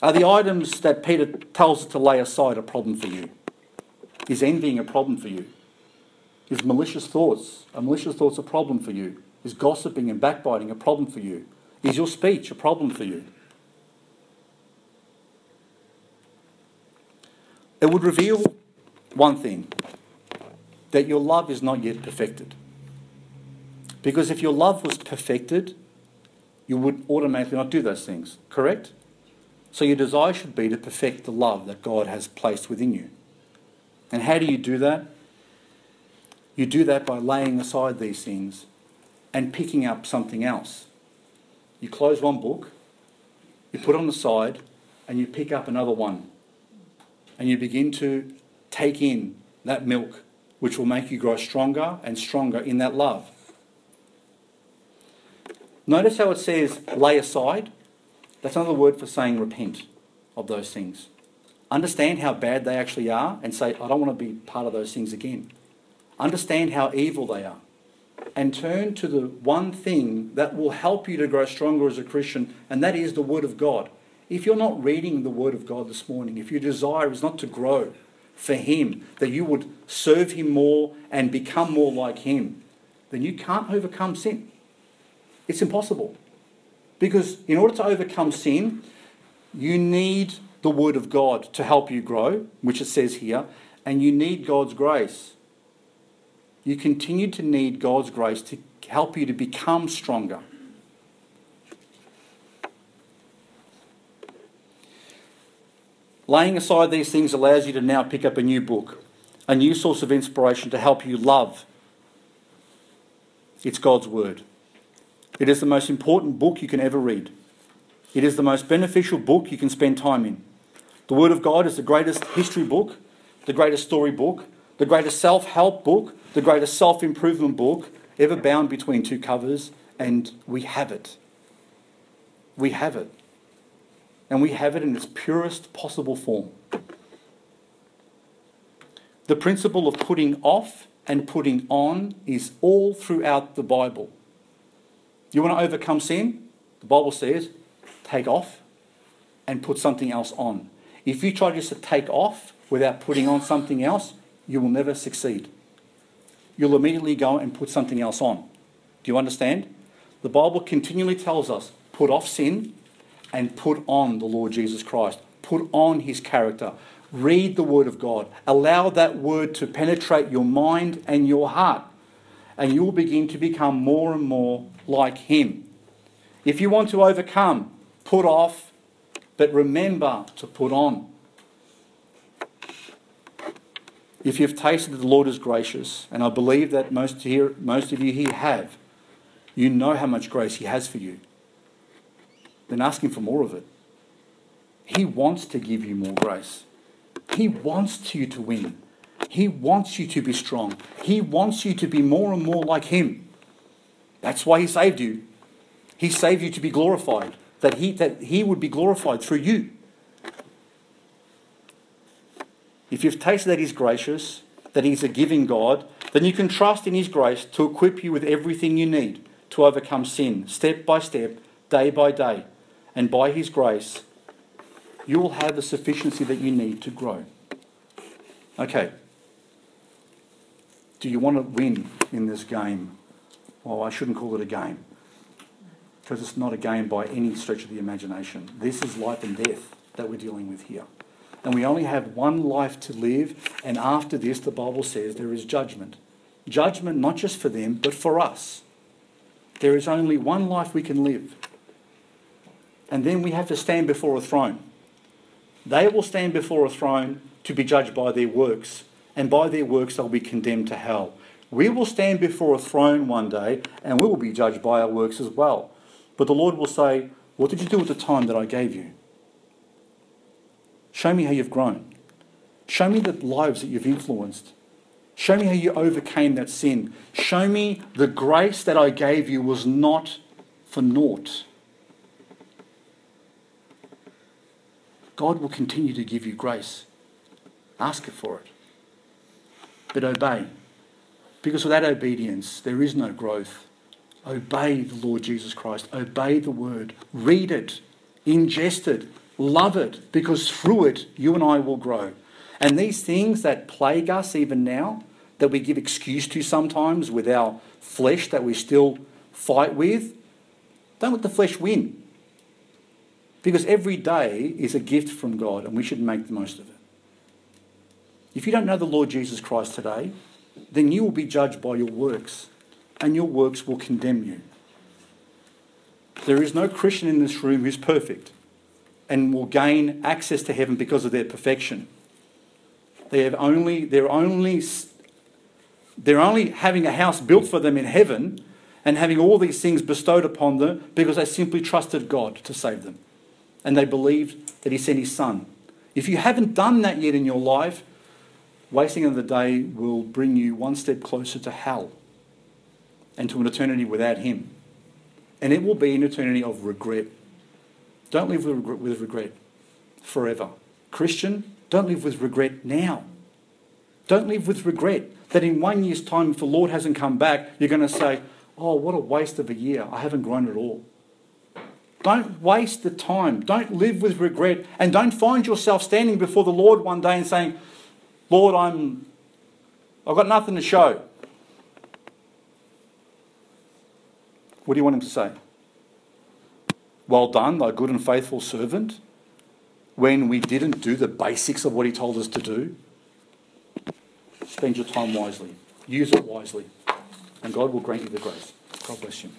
Are the items that Peter tells us to lay aside a problem for you? Is envying a problem for you? Is malicious thoughts, a malicious thoughts a problem for you? Is gossiping and backbiting a problem for you? Is your speech a problem for you? It would reveal one thing that your love is not yet perfected. Because if your love was perfected, you would automatically not do those things, correct? So your desire should be to perfect the love that God has placed within you. And how do you do that? You do that by laying aside these things and picking up something else. You close one book, you put it on the side, and you pick up another one. And you begin to take in that milk, which will make you grow stronger and stronger in that love. Notice how it says lay aside. That's another word for saying repent of those things. Understand how bad they actually are and say, I don't want to be part of those things again. Understand how evil they are. And turn to the one thing that will help you to grow stronger as a Christian, and that is the Word of God. If you're not reading the Word of God this morning, if your desire is not to grow for Him, that you would serve Him more and become more like Him, then you can't overcome sin. It's impossible. Because in order to overcome sin, you need the Word of God to help you grow, which it says here, and you need God's grace. You continue to need God's grace to help you to become stronger. Laying aside these things allows you to now pick up a new book, a new source of inspiration to help you love. It's God's Word. It is the most important book you can ever read. It is the most beneficial book you can spend time in. The Word of God is the greatest history book, the greatest story book, the greatest self help book, the greatest self improvement book ever bound between two covers, and we have it. We have it and we have it in its purest possible form. The principle of putting off and putting on is all throughout the Bible. You want to overcome sin? The Bible says take off and put something else on. If you try just to take off without putting on something else, you will never succeed. You'll immediately go and put something else on. Do you understand? The Bible continually tells us put off sin and put on the Lord Jesus Christ. Put on his character. Read the Word of God. Allow that Word to penetrate your mind and your heart, and you will begin to become more and more like Him. If you want to overcome, put off, but remember to put on. If you've tasted that the Lord is gracious, and I believe that most, here, most of you here have, you know how much grace He has for you then ask Him for more of it. He wants to give you more grace. He wants you to win. He wants you to be strong. He wants you to be more and more like Him. That's why He saved you. He saved you to be glorified, that He, that he would be glorified through you. If you've tasted that He's gracious, that He's a giving God, then you can trust in His grace to equip you with everything you need to overcome sin, step by step, day by day and by His grace, you will have the sufficiency that you need to grow. Okay. Do you want to win in this game? Well, I shouldn't call it a game because it's not a game by any stretch of the imagination. This is life and death that we're dealing with here. And we only have one life to live, and after this, the Bible says there is judgment. Judgment not just for them, but for us. There is only one life we can live and then we have to stand before a throne. They will stand before a throne to be judged by their works, and by their works they'll be condemned to hell. We will stand before a throne one day, and we will be judged by our works as well. But the Lord will say, What did you do with the time that I gave you? Show me how you've grown. Show me the lives that you've influenced. Show me how you overcame that sin. Show me the grace that I gave you was not for naught. God will continue to give you grace. Ask for it. But obey. Because without obedience, there is no growth. Obey the Lord Jesus Christ. Obey the word. Read it. Ingest it. Love it. Because through it, you and I will grow. And these things that plague us even now, that we give excuse to sometimes with our flesh that we still fight with, don't let the flesh win. Because every day is a gift from God and we should make the most of it. If you don't know the Lord Jesus Christ today, then you will be judged by your works and your works will condemn you. There is no Christian in this room who's perfect and will gain access to heaven because of their perfection. They have only, they're only, they're only having a house built for them in heaven and having all these things bestowed upon them because they simply trusted God to save them and they believed that he sent his son. If you haven't done that yet in your life, wasting of the day will bring you one step closer to hell and to an eternity without him. And it will be an eternity of regret. Don't live with regret forever. Christian, don't live with regret now. Don't live with regret that in one year's time, if the Lord hasn't come back, you're going to say, Oh, what a waste of a year. I haven't grown at all. Don't waste the time. Don't live with regret. And don't find yourself standing before the Lord one day and saying, Lord, I'm, I've got nothing to show. What do you want him to say? Well done, thy good and faithful servant. when we didn't do the basics of what He told us to do? Spend your time wisely, use it wisely, and God will grant you the grace. God bless you.